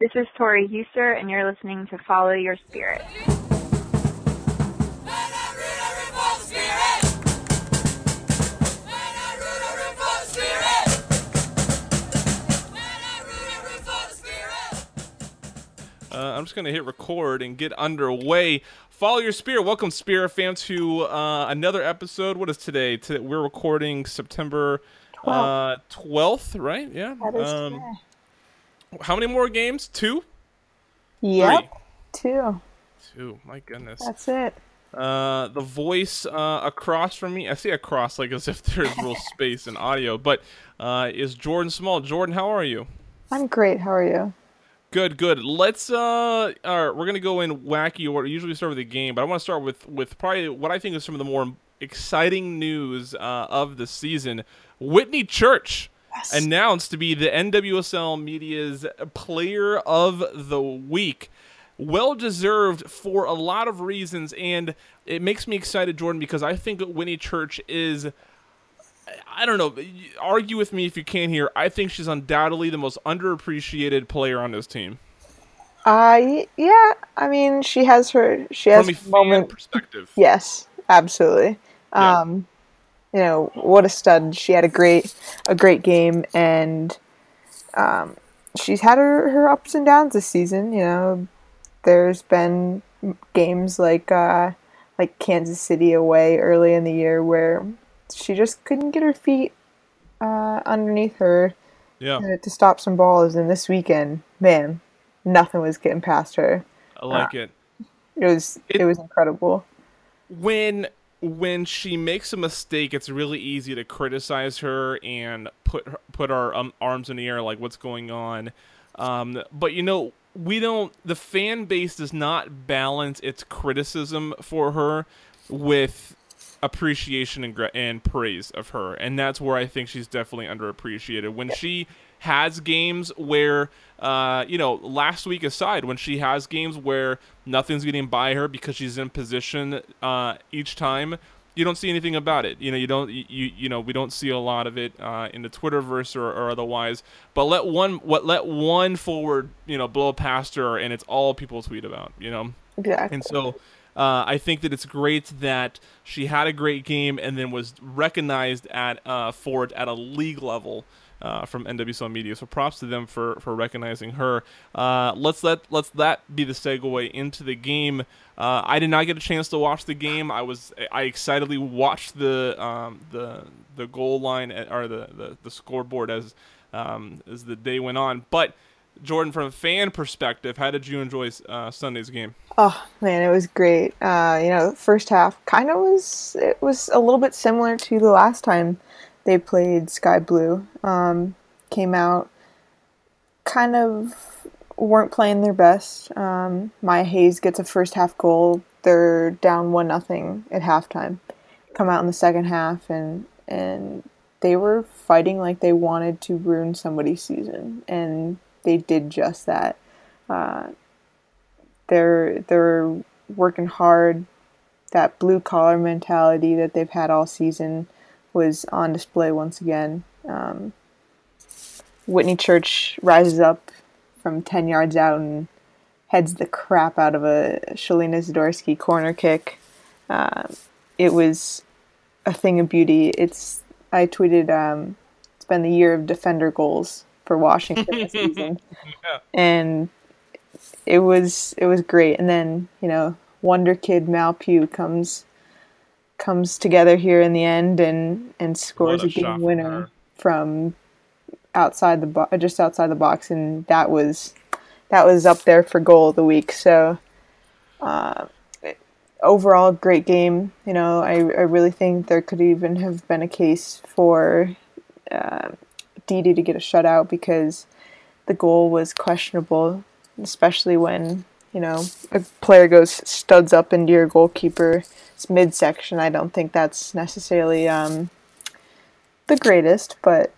This is Tori Huser, and you're listening to Follow Your Spirit. Uh, I'm just going to hit record and get underway. Follow your spirit. Welcome, spirit fans, to uh, another episode. What is today? today we're recording September uh, 12th, right? Yeah. That is Um. How many more games? Two? Yep. Two. Two. My goodness. That's it. Uh, the voice uh, across from me, I say across like as if there's real space and audio, but uh, is Jordan Small. Jordan, how are you? I'm great. How are you? Good, good. Let's uh, all right, we're gonna go in wacky order. Usually we start with the game, but I want to start with with probably what I think is some of the more exciting news uh, of the season. Whitney Church announced to be the NWSL Media's Player of the Week. Well deserved for a lot of reasons, and it makes me excited, Jordan, because I think Whitney Church is. I don't know. Argue with me if you can here. I think she's undoubtedly the most underappreciated player on this team. Uh, yeah. I mean, she has her. She has From a moment. perspective. Yes, absolutely. Yeah. You know what a stud. She had a great, a great game, and um, she's had her her ups and downs this season. You know, there's been games like uh, like Kansas City away early in the year where she just couldn't get her feet uh, underneath her Yeah, to, to stop some balls. And this weekend, man, nothing was getting past her. I like it. It was it, It- was incredible. When when she makes a mistake, it's really easy to criticize her and put put our um, arms in the air like what's going on. Um, but you know, we don't. The fan base does not balance its criticism for her with appreciation and, and praise of her, and that's where I think she's definitely underappreciated. When she has games where, uh, you know, last week aside, when she has games where nothing's getting by her because she's in position uh, each time, you don't see anything about it. You know, you don't, you, you, know, we don't see a lot of it uh, in the Twitterverse or, or otherwise. But let one, what, let one forward, you know, blow past her, and it's all people tweet about. You know. Exactly. And so uh, I think that it's great that she had a great game and then was recognized at uh, for it at a league level. Uh, from NWSL Media, so props to them for, for recognizing her. Uh, let's let let's that be the segue into the game. Uh, I did not get a chance to watch the game. I was I excitedly watched the um, the the goal line or the, the, the scoreboard as um, as the day went on. But Jordan, from a fan perspective, how did you enjoy uh, Sunday's game? Oh man, it was great. Uh, you know, first half kind of was it was a little bit similar to the last time they played Sky Blue. Um, came out kind of weren't playing their best. Um, Maya Hayes gets a first half goal. They're down one nothing at halftime. Come out in the second half and and they were fighting like they wanted to ruin somebody's season, and they did just that. Uh, they're they're working hard. That blue collar mentality that they've had all season was on display once again. Um, Whitney Church rises up from ten yards out and heads the crap out of a Shelina Zadorsky corner kick. Uh, it was a thing of beauty. It's I tweeted um, it's been the year of defender goals for Washington this season, and it was it was great. And then you know Wonder Kid Mal Pugh comes comes together here in the end and and scores a a, game winner from outside the bo- just outside the box, and that was that was up there for goal of the week. So. Uh, overall great game. You know, I, I really think there could even have been a case for uh, Didi to get a shutout because the goal was questionable, especially when you know a player goes studs up into your goalkeeper's midsection. I don't think that's necessarily um, the greatest, but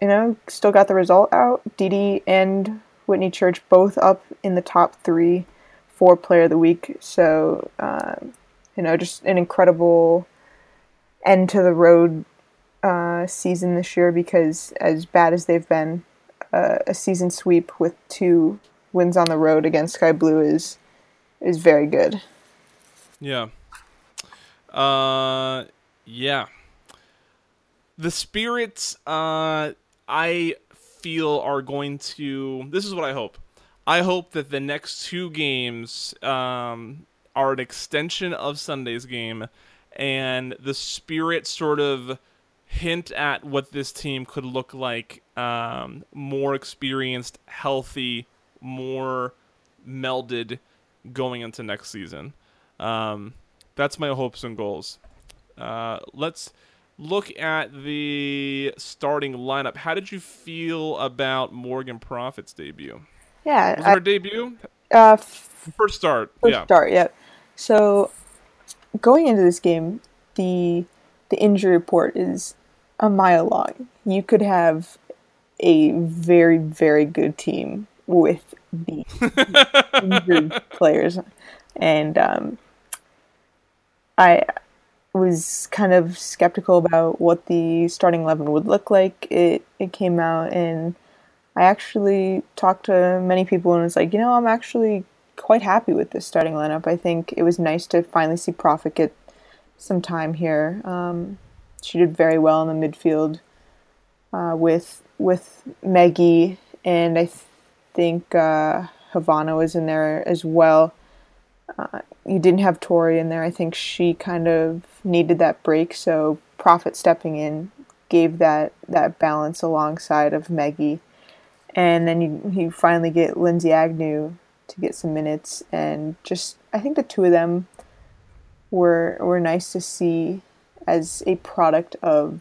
you know, still got the result out. Didi and Whitney Church both up in the top three for Player of the Week. So, uh, you know, just an incredible end to the road uh, season this year because, as bad as they've been, uh, a season sweep with two wins on the road against Sky Blue is is very good. Yeah. Uh, yeah. The spirits, uh, I feel are going to. This is what I hope. I hope that the next two games um, are an extension of Sunday's game, and the spirit sort of hint at what this team could look like um, more experienced, healthy, more melded going into next season. Um, that's my hopes and goals. Uh, let's look at the starting lineup. How did you feel about Morgan Proffitt's debut? Yeah, Was it her debut? uh, First start. First yeah. start, yeah. So going into this game, the the injury report is a mile long. You could have a very very good team with the injured players, and um, I was kind of skeptical about what the starting eleven would look like. It it came out and. I actually talked to many people and was like, you know, I'm actually quite happy with this starting lineup. I think it was nice to finally see Proffitt get some time here. Um, she did very well in the midfield uh, with with Meggie, and I th- think uh, Havana was in there as well. Uh, you didn't have Tori in there. I think she kind of needed that break, so Proffitt stepping in gave that that balance alongside of Meggie. And then you, you finally get Lindsay Agnew to get some minutes, and just I think the two of them were were nice to see as a product of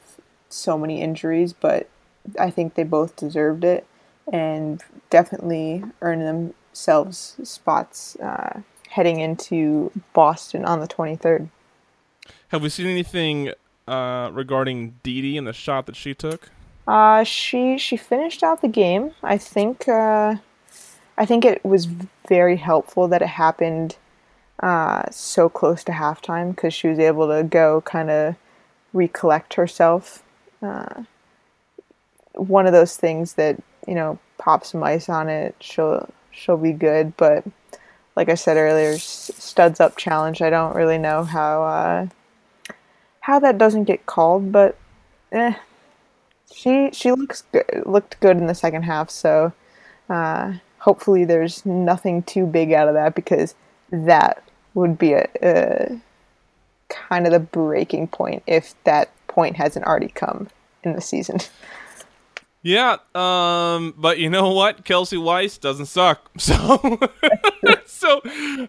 so many injuries, but I think they both deserved it and definitely earned themselves spots uh, heading into Boston on the 23rd. Have we seen anything uh, regarding Dee Dee and the shot that she took? Uh, she she finished out the game. I think uh, I think it was very helpful that it happened uh, so close to halftime because she was able to go kind of recollect herself. Uh, one of those things that you know pop some ice on it, she'll she'll be good. But like I said earlier, studs up challenge. I don't really know how uh, how that doesn't get called, but eh, she she looks good, looked good in the second half. So uh, hopefully there's nothing too big out of that because that would be a, a kind of the breaking point if that point hasn't already come in the season. Yeah, um, but you know what? Kelsey Wys doesn't suck. So, so,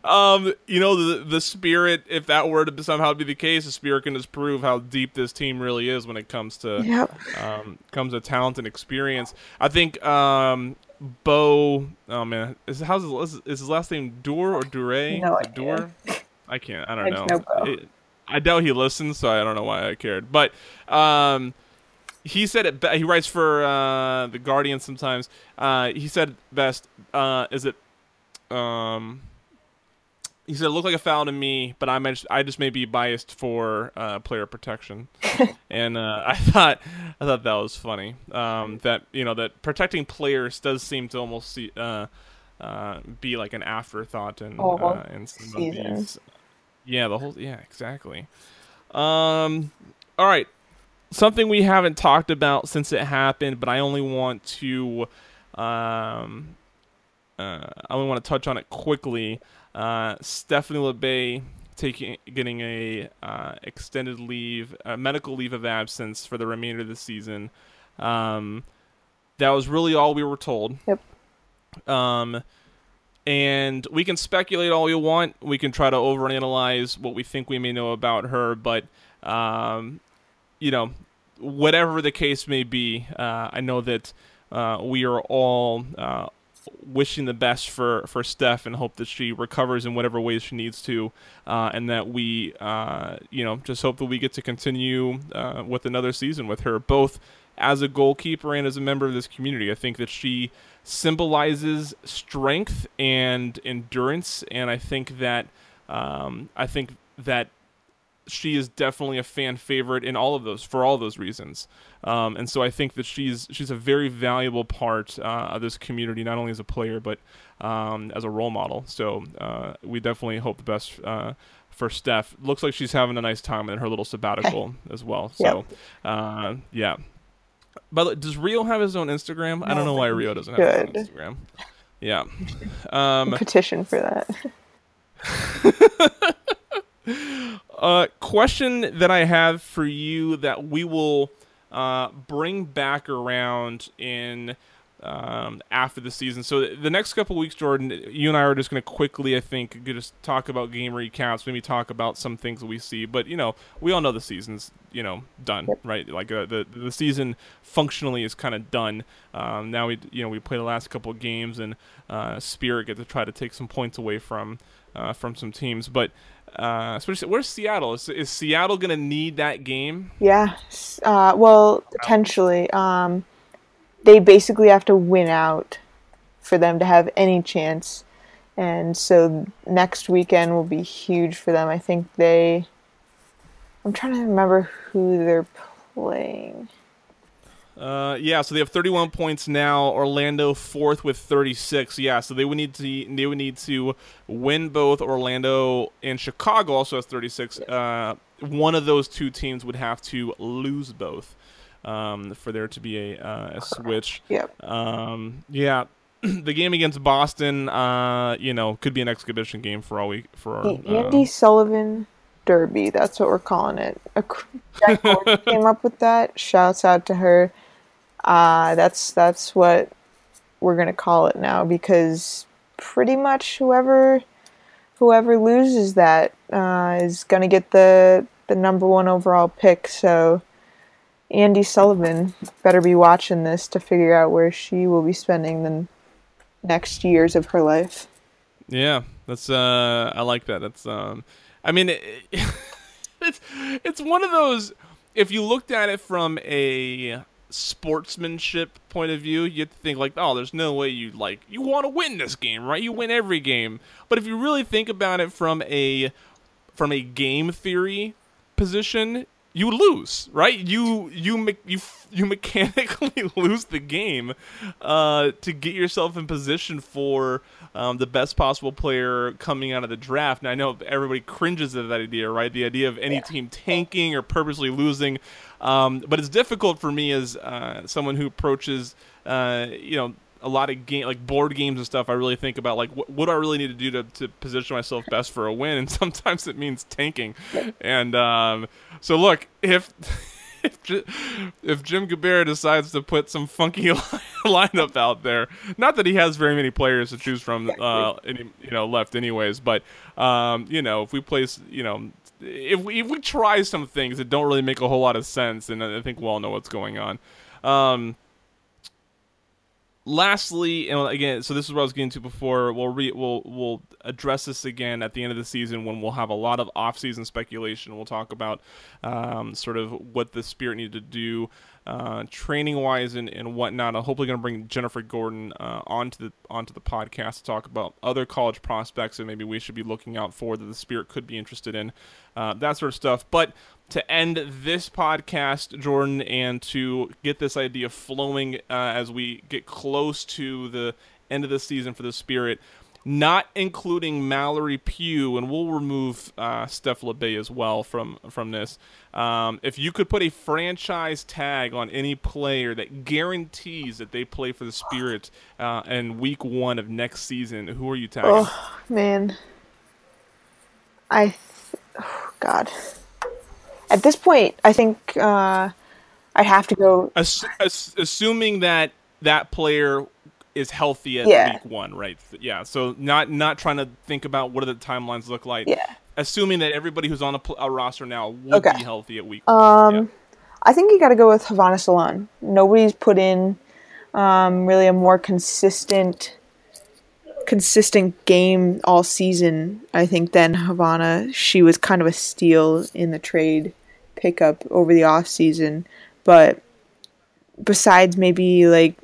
um, you know the the spirit. If that were to somehow be the case, the spirit can just prove how deep this team really is when it comes to Yep. um, comes to talent and experience. I think um, Beau. Oh man, is how's his, is his last name Dur or Dure? No it I can't. I don't I know It- I doubt he listens, so I don't know why I cared. But um, he said it. Be- he writes for uh, the Guardian sometimes. Uh, he said best. Uh, is it? Um, he said it looked like a foul to me, but I just I just may be biased for uh, player protection, and uh, I thought I thought that was funny. Um, that you know that protecting players does seem to almost see, uh, uh, be like an afterthought in Oh, uh, in some of these. Yeah, the whole yeah exactly. Um, all right, something we haven't talked about since it happened, but I only want to, um, uh, I only want to touch on it quickly. Uh, Stephanie Labbé taking getting a uh, extended leave, uh, medical leave of absence for the remainder of the season. Um, that was really all we were told. Yep. Um, and we can speculate all we want. We can try to overanalyze what we think we may know about her, but um, you know, whatever the case may be, uh, I know that uh, we are all uh, wishing the best for, for Steph and hope that she recovers in whatever ways she needs to, uh, and that we, uh, you know, just hope that we get to continue uh, with another season with her, both as a goalkeeper and as a member of this community. I think that she symbolizes strength and endurance, and I think that um, I think that she is definitely a fan favorite in all of those for all those reasons. Um, and so I think that she's she's a very valuable part uh, of this community, not only as a player but um, as a role model. So uh, we definitely hope the best uh, for Steph. Looks like she's having a nice time in her little sabbatical as well. So uh, yeah. But does Rio have his own Instagram? I don't know why Rio doesn't have his own Instagram. Yeah. Um, petition for that. uh, question that I have for you that we will uh, bring back around in um, after the season. So the next couple weeks, Jordan, you and I are just going to quickly, I think, just talk about game recaps, maybe talk about some things that we see. But you know, we all know the season's you know done, right? Like uh, the the season functionally is kind of done. Um, now we you know we play the last couple of games, and uh, Spirit get to try to take some points away from uh, from some teams, but. Uh, especially where's Seattle? Is, is Seattle gonna need that game? Yeah, uh, well, potentially. Um, they basically have to win out for them to have any chance. And so next weekend will be huge for them. I think they. I'm trying to remember who they're playing. Uh, yeah, so they have 31 points now. Orlando fourth with 36. Yeah, so they would need to they would need to win both. Orlando and Chicago also has 36. Uh, one of those two teams would have to lose both um, for there to be a, uh, a switch. Yep. Um, yeah. the game against Boston, uh, you know, could be an exhibition game for all we for our, the Andi uh, Sullivan Derby. That's what we're calling it. A crew came up with that. Shouts out to her. Uh, that's that's what we're gonna call it now because pretty much whoever whoever loses that uh, is gonna get the the number one overall pick. So Andi Sullivan better be watching this to figure out where she will be spending the next years of her life. Yeah, that's uh I like that. That's um I mean it, it's it's one of those if you looked at it from a sportsmanship point of view, you'd think like, oh, there's no way you like you want to win this game, right? You win every game. But if you really think about it from a from a game theory position, you lose, right? You you me- you you mechanically lose the game uh, to get yourself in position for um, the best possible player coming out of the draft. Now I know everybody cringes at that idea, right? The idea of any team tanking or purposely losing, um, but it's difficult for me as uh, someone who approaches, uh, you know, a lot of game like board games and stuff i really think about like what, what do i really need to do to, to position myself best for a win? And sometimes it means tanking. And um, so look if if, if Jim Gabarra decides to put some funky lineup out there, not that he has very many players to choose from, uh, any, you know, left anyways, but um, you know, if we place, you know, if we if we try some things that don't really make a whole lot of sense, and I think we all know what's going on. Um, lastly, and again, so this is what I was getting to before. We'll re- we'll we'll address this again at the end of the season when we'll have a lot of off-season speculation. We'll talk about um, sort of what the Spirit needed to do uh, training wise and, and whatnot. I'm hopefully going to bring Jennifer Gordon uh, onto the onto the podcast to talk about other college prospects that maybe we should be looking out for that the Spirit could be interested in, uh, that sort of stuff. But to end this podcast, Jordan, and to get this idea flowing uh, as we get close to the end of the season for the Spirit not including Mallory Pugh, and we'll remove uh, Steph Labbé as well from from this. Um, if you could put a franchise tag on any player that guarantees that they play for the Spirit uh, in Week One of next season, who are you tagging? Oh man, I, th- oh God. At this point, I think uh, I'd have to go. Ass- ass- assuming that that player is healthy at yeah. week one, right? Yeah. So not not trying to think about what do the timelines look like. Yeah. Assuming that everybody who's on a, a roster now would okay. be healthy at week. Um. Yeah. I think you got to go with Havana Solaun. Nobody's put in um, really a more consistent consistent game all season. I think than Havana. She was kind of a steal in the trade pickup over the off season, but besides maybe like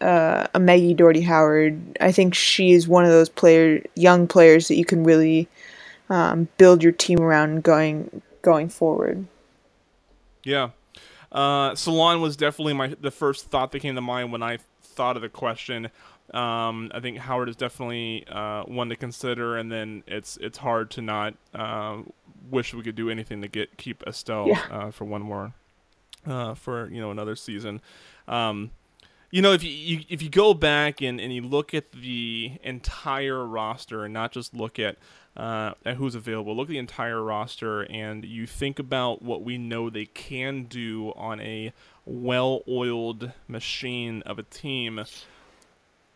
uh, a Maggie Dougherty Howard. I think she is one of those player, young players that you can really um, build your team around going going forward. Yeah, uh, Solaun was definitely my the first thought that came to mind when I thought of the question. Um, I think Howard is definitely uh, one to consider, and then it's it's hard to not uh, wish we could do anything to get keep Estelle Yeah. uh, for one more uh, for you know another season. Um, you know, if you, you if you go back and, and you look at the entire roster and not just look at uh, at who's available, look at the entire roster and you think about what we know they can do on a well-oiled machine of a team.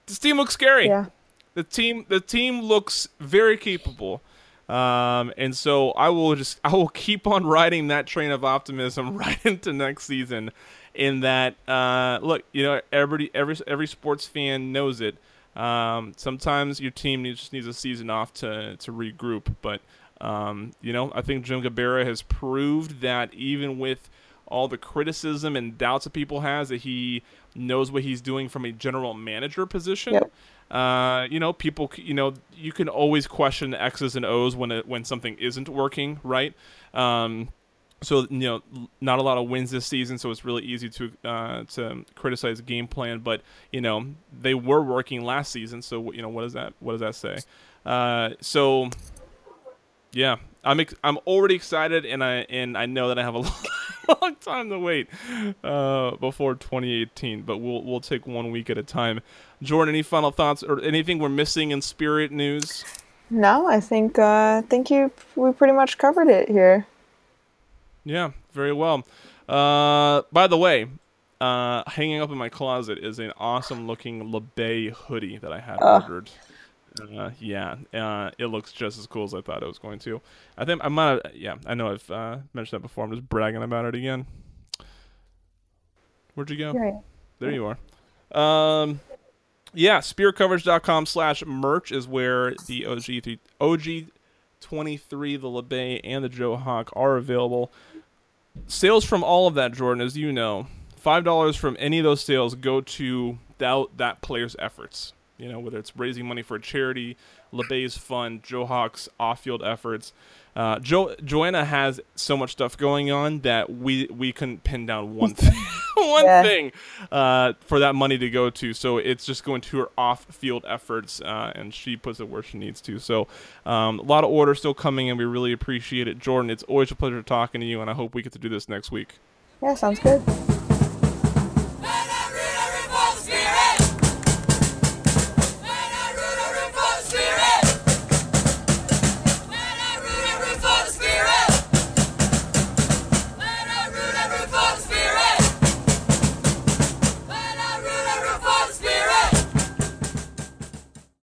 This team looks scary Yeah. the team the team looks very capable um, and so I will just I will keep on riding that train of optimism right into next season. In that, uh, look, you know, everybody, every every sports fan knows it. Um, sometimes your team needs, just needs a season off to to regroup, but um, you know, I think Jim Gabarra has proved that even with all the criticism and doubts that people has that he knows what he's doing from a general manager position. Yep. Uh, you know, people, you know, you can always question the X's and O's when it, when something isn't working, right? Um, so you know, not a lot of wins this season, so it's really easy to uh, to criticize game plan. But you know, they were working last season, so you know, what does that what does that say? Uh, so yeah, I'm ex- I'm already excited, and I and I know that I have a long, long time to wait uh, before 2018. But we'll we'll take one week at a time. Jordan, any final thoughts or anything we're missing in spirit news? No, I think uh, think you we pretty much covered it here. Yeah, very well. Uh, by the way, uh, hanging up in my closet is an awesome looking Labbé hoodie that I had Ugh. ordered. Uh, yeah, uh, it looks just as cool as I thought it was going to. I think I might have, yeah, I know I've uh, mentioned that before. I'm just bragging about it again. Where'd you go? Right. There you are. Um, yeah, spearcoverage.com slash merch is where the OG OG 23, the Labbé, and the Joe Hawk are available. Sales from all of that, Jordan, as you know, five dollars from any of those sales go to that, that player's efforts. You know, whether it's raising money for a charity, Labbé's fund, Joe Hawk's off-field efforts. Uh, jo- Joanna has so much stuff going on that we we couldn't pin down one thing, one Yeah. thing uh, for that money to go to. So it's just going to her off-field efforts, uh, and she puts it where she needs to. So um, a lot of orders still coming, and we really appreciate it, Jordan. It's always a pleasure talking to you, and I hope we get to do this next week. Yeah, sounds good.